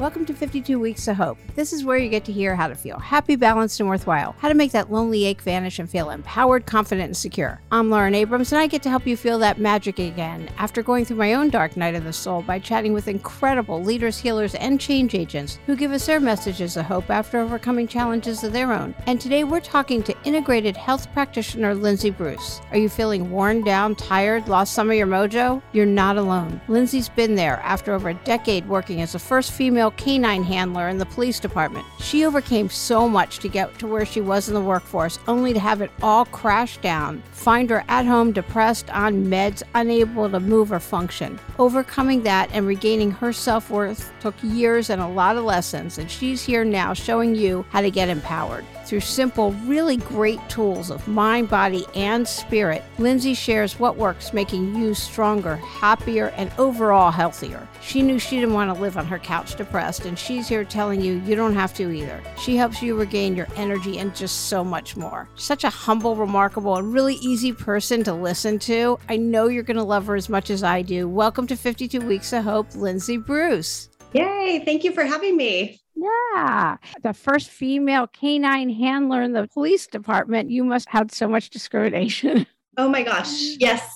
Welcome to 52 Weeks of Hope. This is where you get to hear how to feel happy, balanced, and worthwhile, how to make that lonely ache vanish and feel empowered, confident, and secure. I'm Lauren Abrams, and I get to help you feel that magic again after going through my own dark night of the soul by chatting with incredible leaders, healers, and change agents who give us their messages of hope after overcoming challenges of their own. And today we're talking to integrated health practitioner Lindsay Bruce. Are you feeling worn down, tired, lost some of your mojo? You're not alone. Lindsay's been there after over a decade working as the first female canine handler in the police department. She overcame so much to get to where she was in the workforce, only to have it all crash down, find her at home depressed, on meds, unable to move or function. Overcoming that and regaining her self worth took years and a lot of lessons, and she's here now showing you how to get empowered. Through simple, really great tools of mind, body, and spirit, Lindsay shares what works, making you stronger, happier, and overall healthier. She knew she didn't want to live on her couch depressed, and she's here telling you you don't have to either. She helps you regain your energy and just so much more. Such a humble, remarkable, and really easy person to listen to. I know you're going to love her as much as I do. Welcome to 52 Weeks of Hope, Lindsay Bruce. Yay, thank you for having me. Yeah. The first female canine handler in the police department. You must have so much discrimination. Oh my gosh. Yes.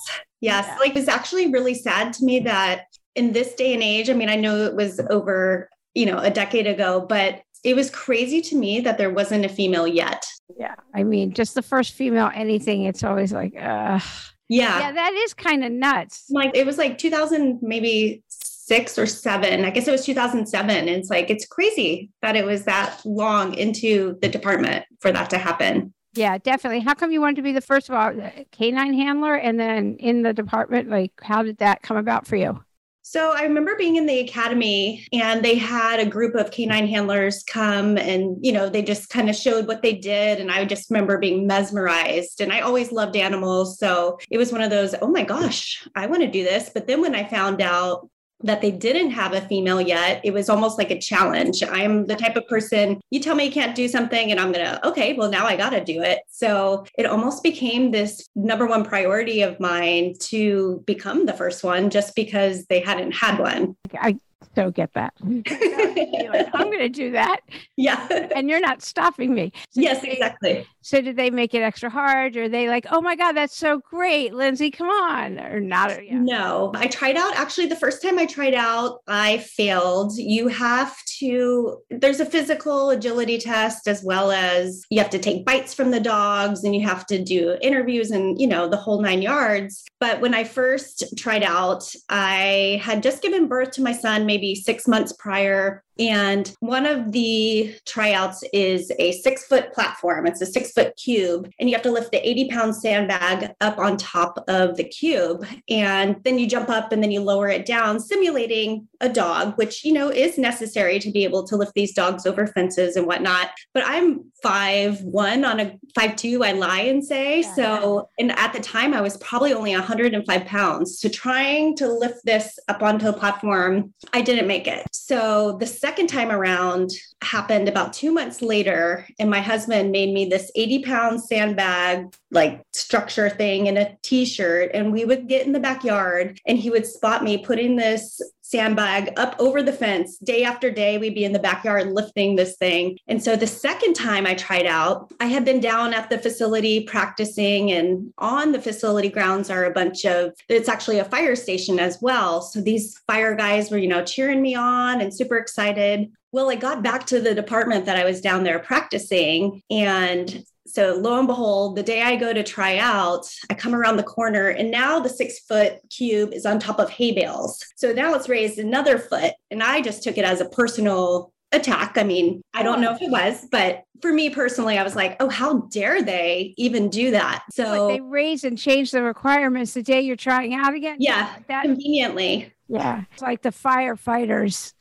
Yes. Yeah. Like it's actually really sad to me that in this day and age, I mean, I know it was over, you know, a decade ago, but it was crazy to me that there wasn't a female yet. Yeah. I mean, just the first female anything, it's always like, uh yeah. Yeah, that is kind of nuts. Like it was like 2000, maybe six or seven. I guess it was 2007. And it's like, it's crazy that it was that long into the department for that to happen. Yeah, definitely. How come you wanted to be the first of all uh, canine handler and then in the department? Like, how did that come about for you? So I remember being in the academy and they had a group of canine handlers come and, you know, they just kind of showed what they did. And I just remember being mesmerized. And I always loved animals. So it was one of those, oh my gosh, I want to do this. But then when I found out that they didn't have a female yet, it was almost like a challenge. I'm the type of person, you tell me you can't do something, and I'm going to, okay, well, now I got to do it. So it almost became this number one priority of mine to become the first one just because they hadn't had one. I so get that. like, I'm going to do that. Yeah. And you're not stopping me. So yes, exactly. So did they make it extra hard? Or they like, oh my God, that's so great, Lindsay, come on. Or not? Yeah. No, I tried out. Actually, the first time I tried out, I failed. You have to, there's a physical agility test as well as you have to take bites from the dogs and you have to do interviews and, you know, the whole nine yards. But when I first tried out, I had just given birth to my son maybe six months prior. And one of the tryouts is a six foot platform. It's a six foot cube, and you have to lift the 80 pound sandbag up on top of the cube. And then you jump up and then you lower it down, simulating a dog, which, you know, is necessary to be able to lift these dogs over fences and whatnot. But I'm five one on a five two, I lie and say. Yeah. So, and at the time, I was probably only 105 pounds. So, trying to lift this up onto a platform, I didn't make it. So, the second time around happened about two months later, and my husband made me this 80 pound sandbag, like structure thing in a t shirt. And we would get in the backyard and he would spot me putting this sandbag up over the fence day after day. We'd be in the backyard lifting this thing. And so the second time I tried out, I had been down at the facility practicing, and on the facility grounds are a bunch of, it's actually a fire station as well. So these fire guys were, you know, cheering me on and super excited. Well, I got back to the department that I was down there practicing, and so lo and behold, the day I go to try out, I come around the corner and now the six foot cube is on top of hay bales. So now it's raised another foot. And I just took it as a personal attack. I mean, I don't know if it was, but for me personally, I was like, oh, how dare they even do that? So they raise and change the requirements the day you're trying out again. Yeah, that conveniently. Yeah, it's like the firefighters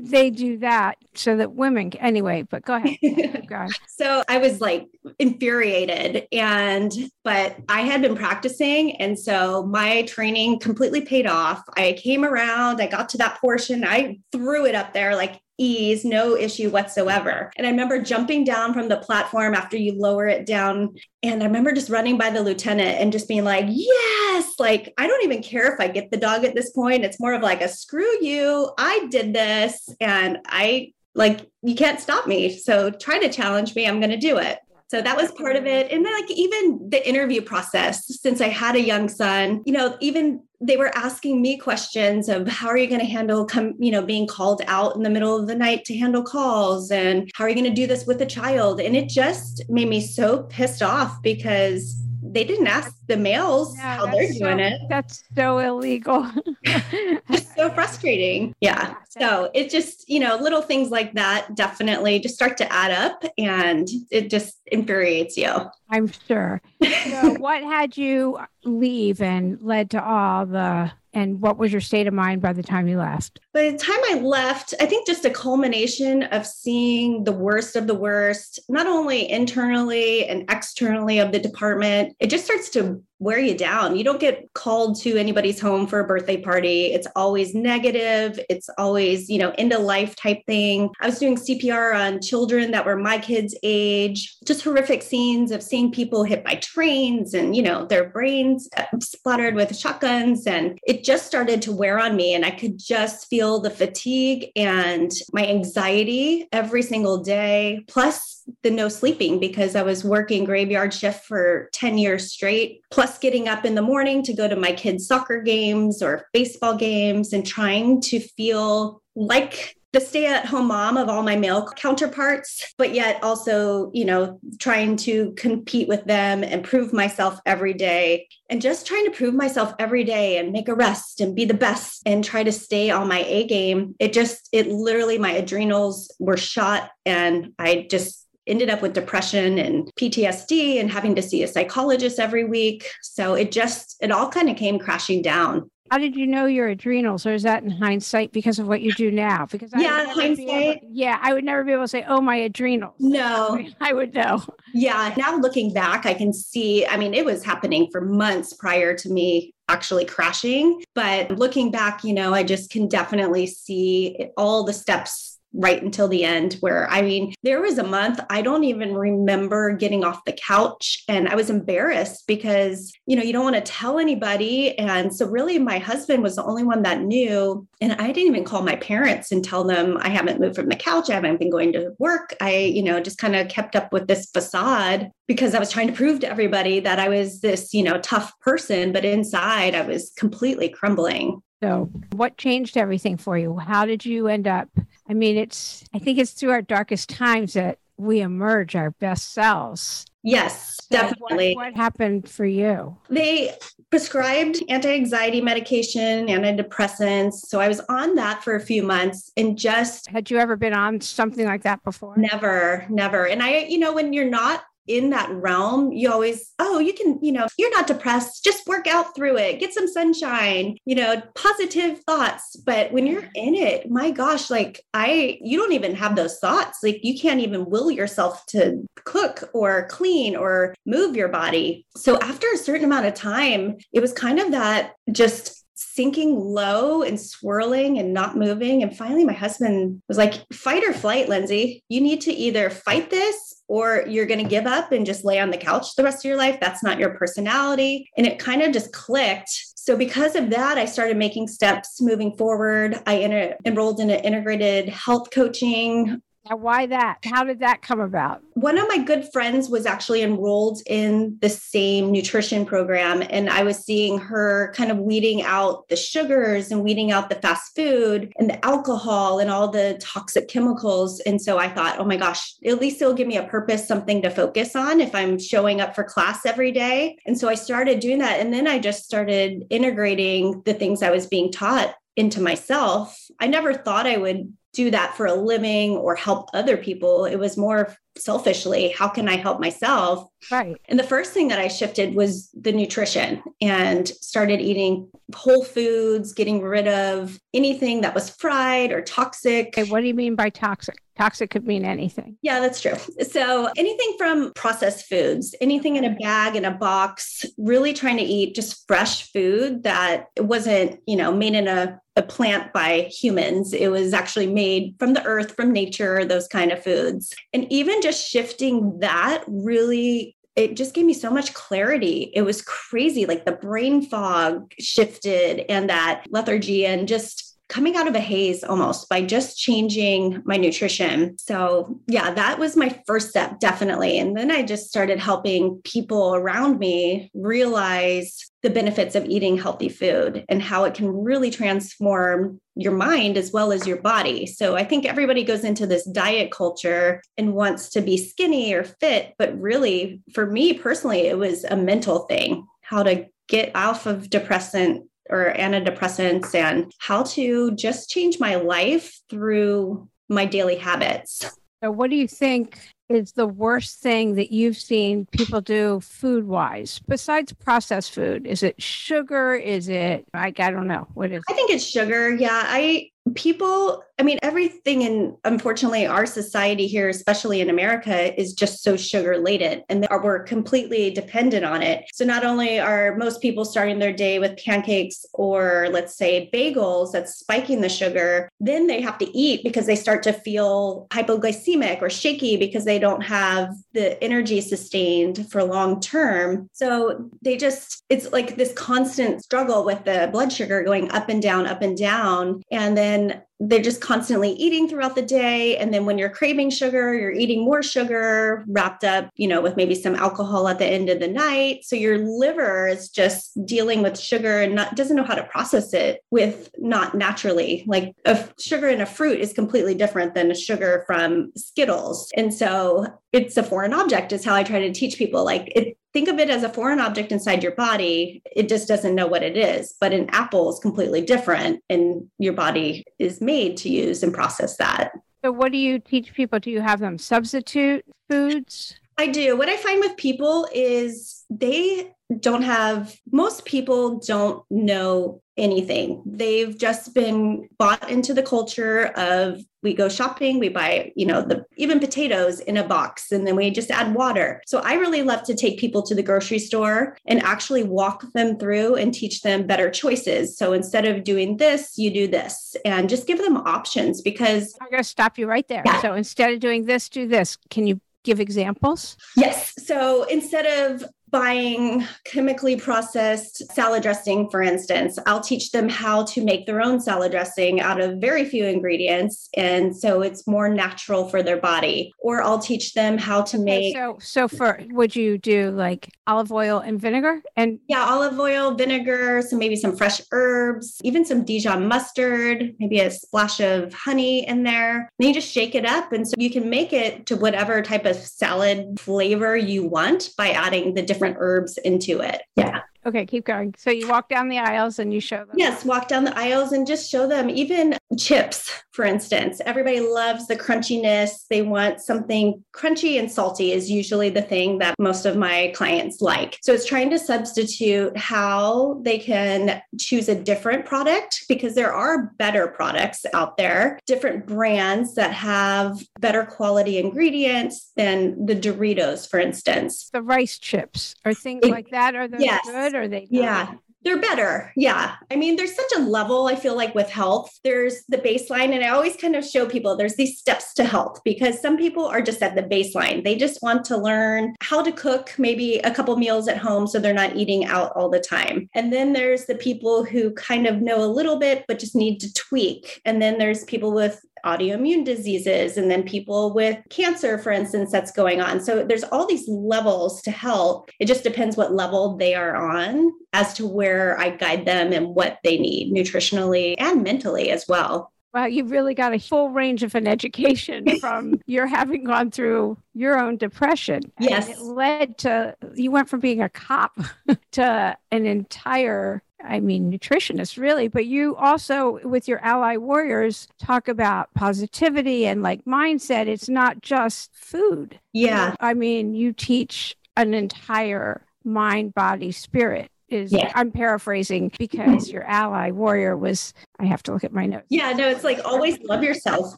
they do that so that women anyway but go ahead, go so i was like infuriated and but i had been practicing and so my training completely paid off. I came around i got to that portion i threw it up there like ease, no issue whatsoever. And I remember jumping down from the platform after you lower it down. And I remember just running by the lieutenant and just being like, yes, like I don't even care if I get the dog at this point. It's more of like a screw you. I did this and I like, you can't stop me. So try to challenge me. I'm going to do it. So that was part of it. And then, like, even the interview process, since I had a young son, you know, even they were asking me questions of how are you going to handle come you know being called out in the middle of the night to handle calls and how are you going to do this with a child and it just made me so pissed off because they didn't ask the males yeah, how they're doing so, it. That's so illegal. it's so frustrating. Yeah. So it just, you know, little things like that definitely just start to add up and it just infuriates you. I'm sure. So what had you leave and led to all the and what was your state of mind by the time you left? By the time I left, I think just a culmination of seeing the worst of the worst, not only internally and externally of the department, it just starts to wear you down. You don't get called to anybody's home for a birthday party. It's always negative. It's always, you know, end of life type thing. I was doing CPR on children that were my kids' age, just horrific scenes of seeing people hit by trains and, you know, their brains uh, splattered with shotguns. And it just started to wear on me. And I could just feel the fatigue and my anxiety every single day, plus the no sleeping because I was working graveyard shift for 10 years straight, plus getting up in the morning to go to my kids' soccer games or baseball games and trying to feel like the stay at home mom of all my male counterparts, but yet also, you know, trying to compete with them and prove myself every day and just trying to prove myself every day and make a rest and be the best and try to stay on my A game. It just, it literally, my adrenals were shot and I just ended up with depression and PTSD and having to see a psychologist every week. So it just, it all kind of came crashing down. How did you know your adrenals, or is that in hindsight because of what you do now? Because I yeah, hindsight. Able, yeah, I would never be able to say, "Oh, my adrenals." No, I would know. Yeah, now looking back, I can see. I mean, it was happening for months prior to me actually crashing, but looking back, you know, I just can definitely see all the steps right until the end where I mean, there was a month I don't even remember getting off the couch and I was embarrassed because, you know, you don't want to tell anybody. And so, really, my husband was the only one that knew. And I didn't even call my parents and tell them I haven't moved from the couch. I haven't been going to work. I, you know, just kind of kept up with this facade because I was trying to prove to everybody that I was this, you know, tough person. But inside, I was completely crumbling. So, what changed everything for you? How did you end up? I mean, it's, I think it's through our darkest times that we emerge our best selves. Yes, so definitely. What, what, happened for you? They prescribed anti anxiety medication, antidepressants. So I was on that for a few months and just. Had you ever been on something like that before? Never, never. And I, you know, when you're not in that realm, you always, oh, you can, you know, you're not depressed, just work out through it, get some sunshine, you know, positive thoughts. But when you're in it, my gosh, like I, you don't even have those thoughts. Like you can't even will yourself to cook or clean or move your body. So after a certain amount of time, it was kind of that just sinking low and swirling and not moving. And finally, my husband was like, fight or flight, Lindsay. You need to either fight this or you're going to give up and just lay on the couch the rest of your life. That's not your personality. And it kind of just clicked. So, because of that, I started making steps moving forward. I en- enrolled in an integrated health coaching why that? How did that come about? One of my good friends was actually enrolled in the same nutrition program, and I was seeing her kind of weeding out the sugars and weeding out the fast food and the alcohol and all the toxic chemicals. And so I thought, oh my gosh, at least it'll give me a purpose, something to focus on if I'm showing up for class every day. And so I started doing that. And then I just started integrating the things I was being taught into myself. I never thought I would do that for a living or help other people. It was more selfishly, how can I help myself? Right. And the first thing that I shifted was the nutrition and started eating whole foods, getting rid of anything that was fried or toxic. Okay, what do you mean by toxic? Toxic could mean anything. Yeah, that's true. So anything from processed foods, anything in a bag, in a box, really trying to eat just fresh food that wasn't, you know, made in a a plant by humans. It was actually made from the earth, from nature, those kind of foods. And even just shifting that really it just gave me so much clarity. It was crazy. Like the brain fog shifted and that lethargy and just coming out of a haze almost by just changing my nutrition. So, yeah, that was my first step, definitely. And then I just started helping people around me realize the benefits of eating healthy food and how it can really transform your mind as well as your body. So I think everybody goes into this diet culture and wants to be skinny or fit, but really for me personally it was a mental thing, how to get off of depressant or antidepressants and how to just change my life through my daily habits. So, what do you think is the worst thing that you've seen people do food wise besides processed food? Is it sugar? Is it, like, I don't know. What is I think it's sugar. Yeah. I, people i mean everything in unfortunately our society here especially in america is just so sugar laden and we're completely dependent on it. So not only are most people starting their day with pancakes or let's say bagels that's spiking the sugar then they have to eat because they start to feel hypoglycemic or shaky because they don't have the energy sustained for long term. So they just it's like this constant struggle with the blood sugar going up and down up and down. And then they're just constantly eating throughout the day. And then when you're craving sugar you're eating more sugar wrapped up you know with maybe some alcohol at the end of the night. So your liver is just dealing with sugar and not doesn't know how to process it with not naturally. Like a sugar in a fruit is completely different than a sugar from skittles. And so it's a foreign object is how i try to teach people. Like it think of it as a foreign object inside your body. It just doesn't know what it is. But an apple is completely different, and your body is made to use and process that. So, what do you teach people? Do you have them substitute foods? I do. What I find with people is they don't have, most people don't know anything. They've just been bought into the culture of we go shopping, we buy, you know, the even potatoes in a box and then we just add water. So I really love to take people to the grocery store and actually walk them through and teach them better choices. So instead of doing this, you do this and just give them options because I'm going to stop you right there. Yeah. So instead of doing this, do this. Can you give examples? Yes. So instead of buying chemically processed salad dressing, for instance, I'll teach them how to make their own salad dressing out of very few ingredients. And so it's more natural for their body. Or I'll teach them how to make. So, so for, would you do like olive oil and vinegar? And yeah, olive oil, vinegar, some maybe some fresh herbs, even some Dijon mustard, maybe a splash of honey in there. And you just shake it up. And so you can make it to whatever type of salad flavor you want by adding the different different herbs into it. Yeah. Okay, keep going. So you walk down the aisles and you show them. Yes, walk down the aisles and just show them even chips, for instance. Everybody loves the crunchiness. They want something crunchy and salty is usually the thing that most of my clients like. So it's trying to substitute how they can choose a different product because there are better products out there, different brands that have better quality ingredients than the Doritos, for instance. The rice chips or things like that. Are they yes. good? Good? Or they not? yeah they're better. Yeah. I mean, there's such a level, I feel like, with health. There's the baseline. And I always kind of show people there's these steps to health because some people are just at the baseline. They just want to learn how to cook maybe a couple meals at home so they're not eating out all the time. And then there's the people who kind of know a little bit, but just need to tweak. And then there's people with autoimmune diseases and then people with cancer for instance that's going on so there's all these levels to help it just depends what level they are on as to where i guide them and what they need nutritionally and mentally as well Wow, you've really got a full range of an education from your having gone through your own depression. Yes. And it led to, you went from being a cop to an entire I mean, nutritionists really, but you also, with your ally warriors, talk about positivity and like mindset. It's not just food. Yeah. I mean, you teach an entire mind, body, spirit is Yeah. I'm paraphrasing because your ally warrior was I have to look at my notes. Yeah, no, it's like always love yourself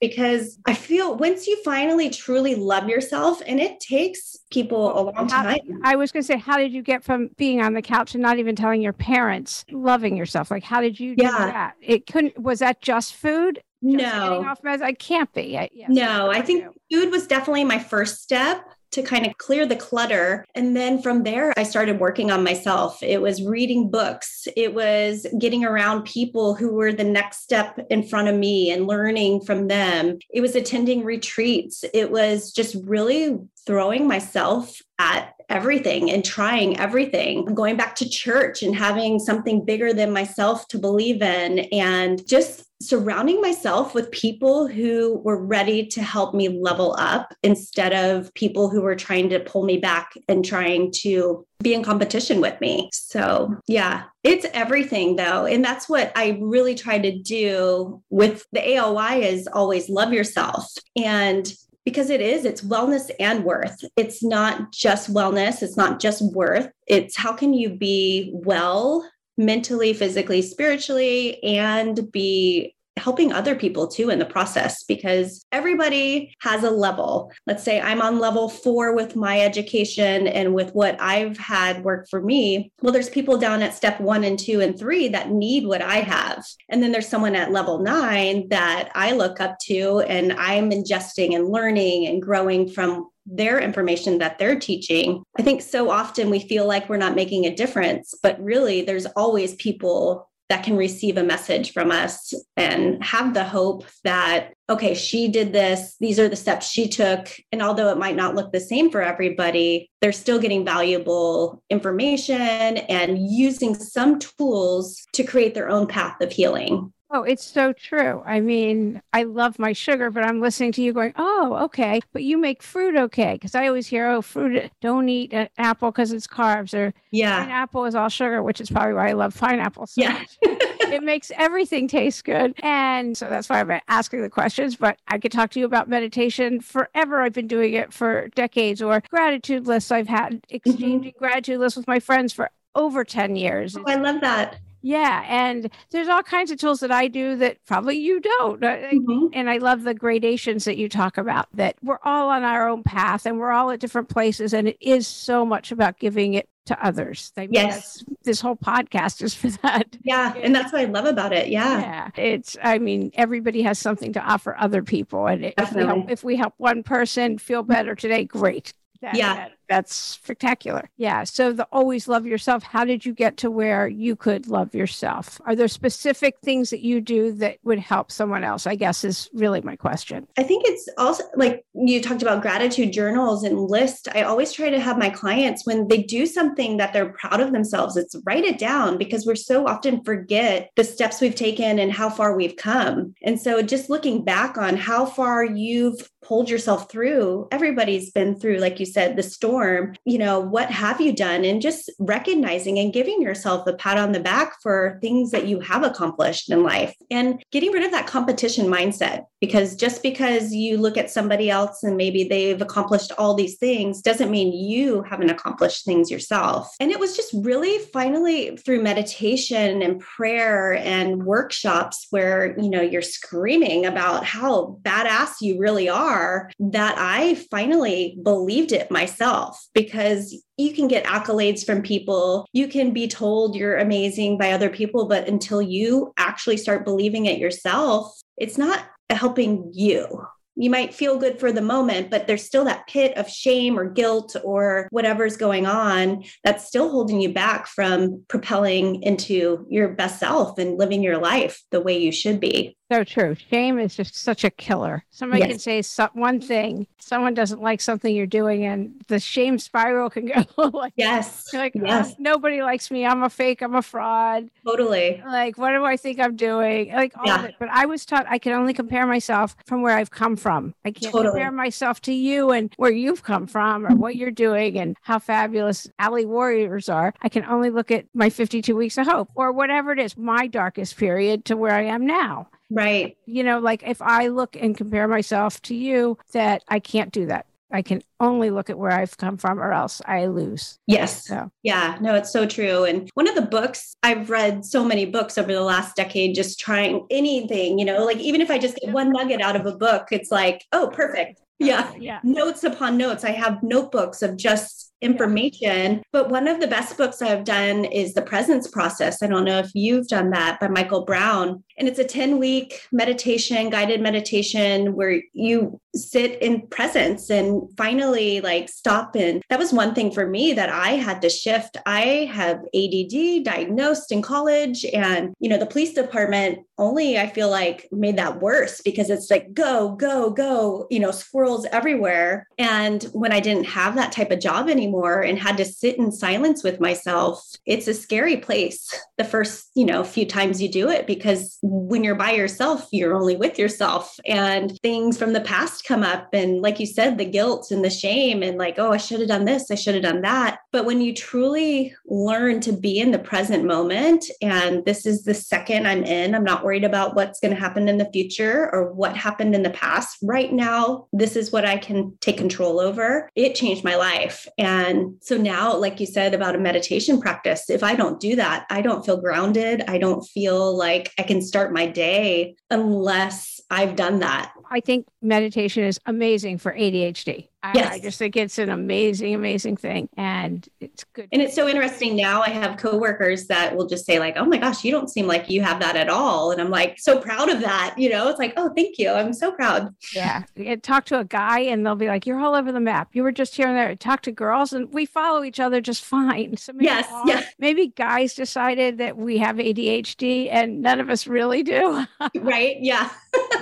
because I feel once you finally truly love yourself, and it takes people a long time. I was going to say, how did you get from being on the couch and not even telling your parents loving yourself? Like, how did you do Yeah. that? It couldn't, was that just food? Just No, off meds? I can't be. I, yes. no, I think food was definitely my first step to kind of clear the clutter. And then from there, I started working on myself. It was reading books, it was getting around people who were the next step in front of me and learning from them. It was attending retreats. It was just really throwing myself at everything and trying everything, going back to church and having something bigger than myself to believe in, and just surrounding myself with people who were ready to help me level up instead of people who were trying to pull me back and trying to be in competition with me. So, yeah, it's everything though. And that's what I really try to do with the ALY is always love yourself. And because it is it's wellness and worth. It's not just wellness it's not just worth. It's how can you be well mentally physically spiritually and be helping other people too in the process because everybody has a level. Let's say i'm on level 4 with my education and with what i've had work for me. Well there's people down at step 1 and 2 and 3 that need what i have. And then there's someone at level 9 that i look up to and i'm ingesting and learning and growing from their information that they're teaching. I think so often we feel like we're not making a difference, but really there's always people that can receive a message from us and have the hope that, okay, she did this, these are the steps she took. And although it might not look the same for everybody, they're still getting valuable information and using some tools to create their own path of healing. Oh, it's so true. I mean, I love my sugar, but I'm listening to you going, oh, okay. But you make fruit okay. Because I always hear, oh, fruit, don't eat an apple because it's carbs, or Yeah. pineapple is all sugar, which is probably why I love pineapple so Yeah. much. it makes everything taste good. And so that's why I'm asking the questions. But I could talk to you about meditation forever. I've been doing it for decades, or gratitude lists. I've had mm-hmm. exchanging gratitude lists with my friends for over 10 years. Oh, I love that. Yeah. And there's all kinds of tools that I do that probably you don't. Uh, Mhm. And I love the gradations that you talk about, that we're all on our own path and we're all at different places. And it is so much about giving it to others. I mean, Yes. This whole podcast is for that. Yeah. And that's what I love about it. Yeah. Yeah. It's, I mean, everybody has something to offer other people. And if we, help, if we help one person feel better today, great. That- Yeah. that- that's spectacular. Yeah. So the always love yourself. How did you get to where you could love yourself? Are there specific things that you do that would help someone else? I guess is really my question. I think it's also like you talked about gratitude journals and list. I always try to have my clients when they do something that they're proud of themselves, it's write it down because we're so often forget the steps we've taken and how far we've come. And so just looking back on how far you've pulled yourself through, everybody's been through, like you said, the storm. You know, what have you done? And just recognizing and giving yourself a pat on the back for things that you have accomplished in life and getting rid of that competition mindset. Because just because you look at somebody else and maybe they've accomplished all these things doesn't mean you haven't accomplished things yourself. And it was just really finally through meditation and prayer and workshops where, you know, you're screaming about how badass you really are that I finally believed it myself because you can get accolades from people. You can be told you're amazing by other people, but until you actually start believing it yourself, it's not helping you. You might feel good for the moment, but there's still that pit of shame or guilt or whatever's going on that's still holding you back from propelling into your best self and living your life the way you should be. So true. Shame is just such a killer. Somebody Yes. can say so- one thing, someone doesn't like something you're doing, and the shame spiral can go like, Yes. like ah, Yes. "Oh, nobody likes me. I'm a fake. I'm a fraud. Totally. Like, what do I think I'm doing? Like all of it. But I was taught I can only compare myself from where I've come from. I can't Totally. compare myself to you and where you've come from or what you're doing and how fabulous Alley Warriors are. I can only look at my 52 weeks of hope or whatever it is, my darkest period to where I am now Right. you know like if i look and compare myself to you that i can't do that I can only look at where I've come from or else I lose. Yes. So. Yeah, no, it's so true. And one of the books, I've read so many books over the last decade, just trying anything, you know, like even if I just get one nugget out of a book, it's like, oh, perfect. Yeah. yeah. Notes upon notes. I have notebooks of just information. But one of the best books I've done is The Presence Process. I don't know if you've done that by Michael Brown. And it's a 10 week meditation, guided meditation where you sit in presence and finally like stop. And that was one thing for me that I had to shift. I have ADD diagnosed in college, and, you know, the police department only, I feel like, made that worse because it's like go, go, go, you know, squirrels everywhere. And when I didn't have that type of job anymore, anymore and had to sit in silence with myself, it's a scary place the first, you know, few times you do it because when you're by yourself, you're only with yourself and things from the past come up. And like you said, the guilt and the shame and like, oh, I should have done this, I should have done that. But when you truly learn to be in the present moment, and this is the second I'm in, I'm not worried about what's going to happen in the future or what happened in the past. Right now, this is what I can take control over. It changed my life. And so now, like you said about a meditation practice, if I don't do that, I don't feel grounded. I don't feel like I can start my day unless I've done that. I think meditation is amazing for ADHD. I, yes. I just think it's an amazing, amazing thing. And it's good. And it's so interesting now. I have coworkers that will just say, like, oh my gosh, you don't seem like you have that at all. And I'm like, so proud of that. You know, it's like, oh, thank you. I'm so proud. Yeah. Talk to a guy and they'll be like, you're all over the map. You were just here and there. Talk to girls and we follow each other just fine. So maybe yes. All, yeah. Maybe guys decided that we have ADHD and none of us really do. right. Yeah.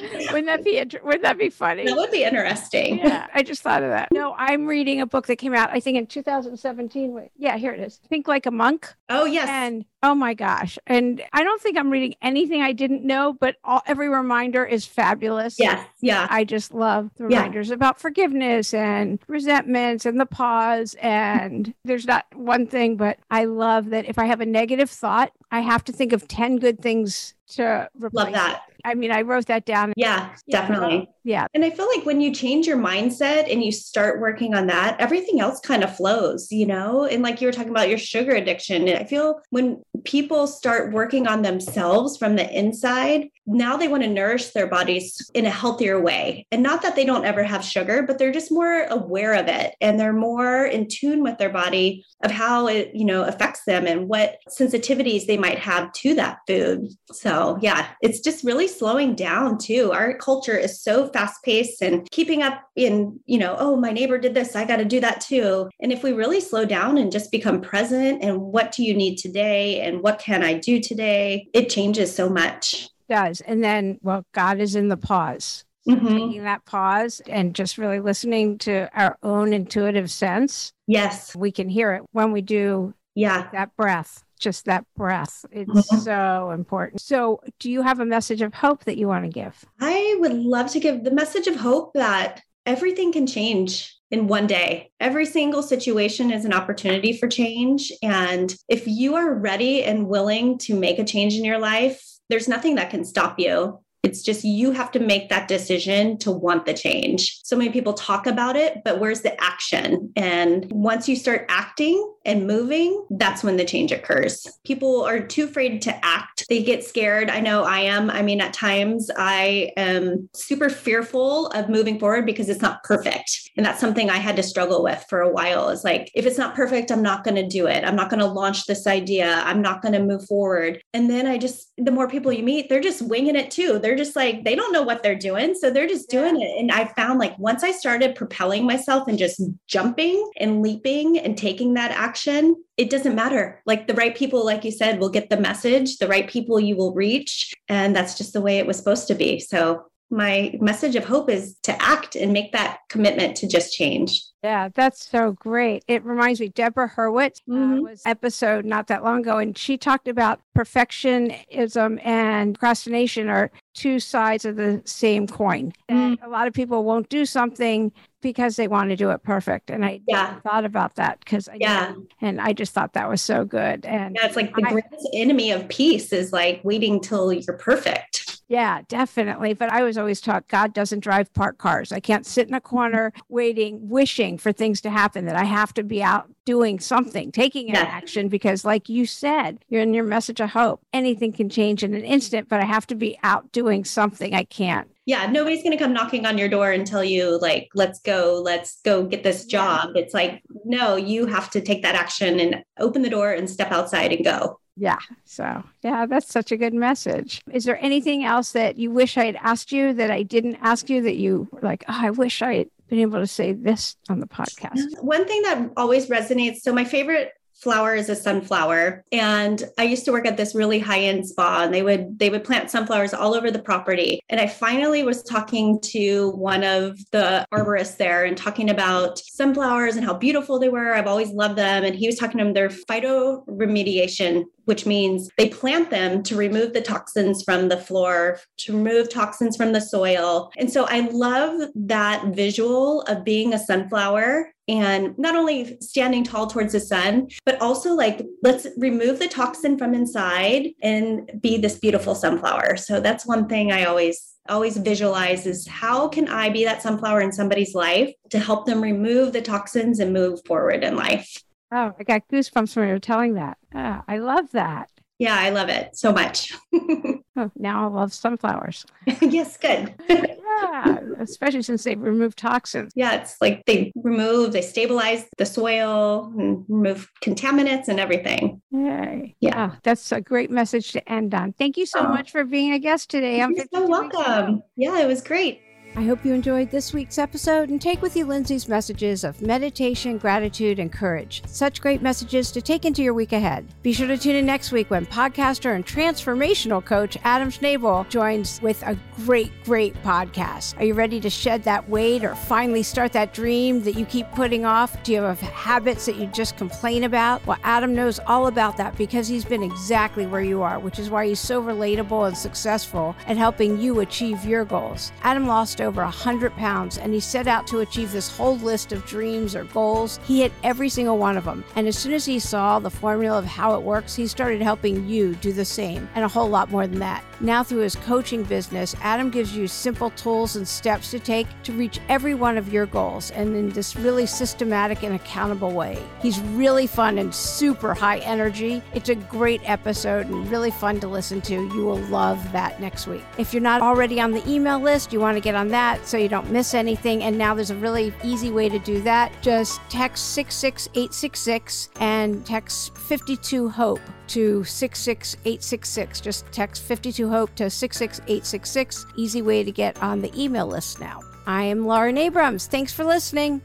wouldn't that be wouldn't that be funny? That would be interesting. Yeah, I just thought of that. No, I'm reading a book that came out I think in 2017. Wait, yeah, here it is. Think like a monk. Oh yes. And oh my gosh, and I don't think I'm reading anything I didn't know, but all, every reminder is fabulous. Yes, yeah. I just love the reminders yeah. about forgiveness and resentments and the pause. And there's not one thing, but I love that if I have a negative thought, I have to think of 10 good things to replace. Love that. I mean, I wrote that down. Yeah, definitely. Yeah. And I feel like when you change your mindset and you start working on that, everything else kind of flows, you know? And like you were talking about your sugar addiction, I feel when people start working on themselves from the inside, now they want to nourish their bodies in a healthier way. And not that they don't ever have sugar, but they're just more aware of it and they're more in tune with their body of how it, you know, affects them and what sensitivities they might have to that food. So, yeah, it's just really slowing down too. Our culture is so fast paced and keeping up in, you know, oh, my neighbor did this, I got to do that too. And if we really slow down and just become present and what do you need today and what can I do today, it changes so much. It does. And then, well, God is in the pause. Mm-hmm. Taking that pause and just really listening to our own intuitive sense. Yes. We can hear it when we do yeah that breath just that breath. It's mm-hmm. so important. So, do you have a message of hope that you want to give? I would love to give the message of hope that everything can change in one day. Every single situation is an opportunity for change. And if you are ready and willing to make a change in your life, there's nothing that can stop you. It's just you have to make that decision to want the change. So many people talk about it, but where's the action? And once you start acting and moving, that's when the change occurs. People are too afraid to act. They get scared. I know I am. I mean, at times I am super fearful of moving forward because it's not perfect. And that's something I had to struggle with for a while. Is like, if it's not perfect, I'm not going to do it. I'm not going to launch this idea. I'm not going to move forward. And then I just, the more people you meet, they're just winging it too. They're just like, they don't know what they're doing. So they're just doing it. And I found like once I started propelling myself and just jumping and leaping and taking that action, it doesn't matter. Like the right people, like you said, will get the message, the right people you will reach. And that's just the way it was supposed to be. So my message of hope is to act and make that commitment to just change. Yeah, that's so great. It reminds me, Deborah Hurwitz uh, mm-hmm. uh, was episode not that long ago, and she talked about perfectionism and procrastination are two sides of the same coin. Mm-hmm. And a lot of people won't do something because they want to do it perfect. And I yeah. thought about that because I yeah, and I just thought that was so good. And yeah, it's like the I, greatest enemy of peace is like waiting till you're perfect. Yeah, definitely. But I was always taught God doesn't drive parked cars. I can't sit in a corner waiting, wishing for things to happen, that I have to be out doing something, taking an Yeah. action, because like you said, you're in your message of hope. Anything can change in an instant, but I have to be out doing something. I can't. Yeah, nobody's going to come knocking on your door and tell you, like, let's go, let's go get this job. It's like, no, you have to take that action and open the door and step outside and go. Yeah. So, yeah, that's such a good message. Is there anything else that you wish I had asked you that I didn't ask you that you were like, oh, I wish I had been able to say this on the podcast? One thing that always resonates so, my favorite flower is a sunflower. And i used to work at this really high end spa and they would they would plant sunflowers all over the property. And i finally was talking to one of the arborists there and talking about sunflowers and how beautiful they were. I've always loved them. And he was talking to them their phytoremediation which means they plant them to remove the toxins from the floor, to remove toxins from the soil. And so I love that visual of being a sunflower and not only standing tall towards the sun, but also like, let's remove the toxin from inside and be this beautiful sunflower. So that's one thing I always always visualize is how can I be that sunflower in somebody's life to help them remove the toxins and move forward in life. Oh, I got goosebumps when you were telling that. Ah, I love that. Yeah, I love it so much. Oh, now I love sunflowers. yes, good. Yeah, especially since they've removed toxins. yeah, it's like they remove, they stabilize the soil and remove contaminants and everything. Yay. Yeah. Oh, that's a great message to end on. Thank you so Oh. much for being a guest today. on You're 52 so welcome. Yeah, it was great. I hope you enjoyed this week's episode and take with you Lindsay's messages of meditation, gratitude, and courage. Such great messages to take into your week ahead. Be sure to tune in next week when podcaster and transformational coach Adam Schaeuble joins with a great, great podcast. Are you ready to shed that weight or finally start that dream that you keep putting off? Do you have habits that you just complain about? Well, Adam knows all about that because he's been exactly where you are, which is why he's so relatable and successful at helping you achieve your goals. Adam lost over 100 pounds and he set out to achieve this whole list of dreams or goals. He hit every single one of them. And as soon as he saw the formula of how it works, he started helping you do the same and a whole lot more than that. Now, through his coaching business, Adam gives you simple tools and steps to take to reach every one of your goals and in this really systematic and accountable way. He's really fun and super high energy. It's a great episode and really fun to listen to. You will love that next week. If you're not already on the email list, you want to get on that so you don't miss anything. And now there's a really easy way to do that. Just text 66866 and text 52 HOPE to 66866. Just text 52 HOPE to 66866. Easy way to get on the email list now. I am Lauren Abrams. Thanks for listening.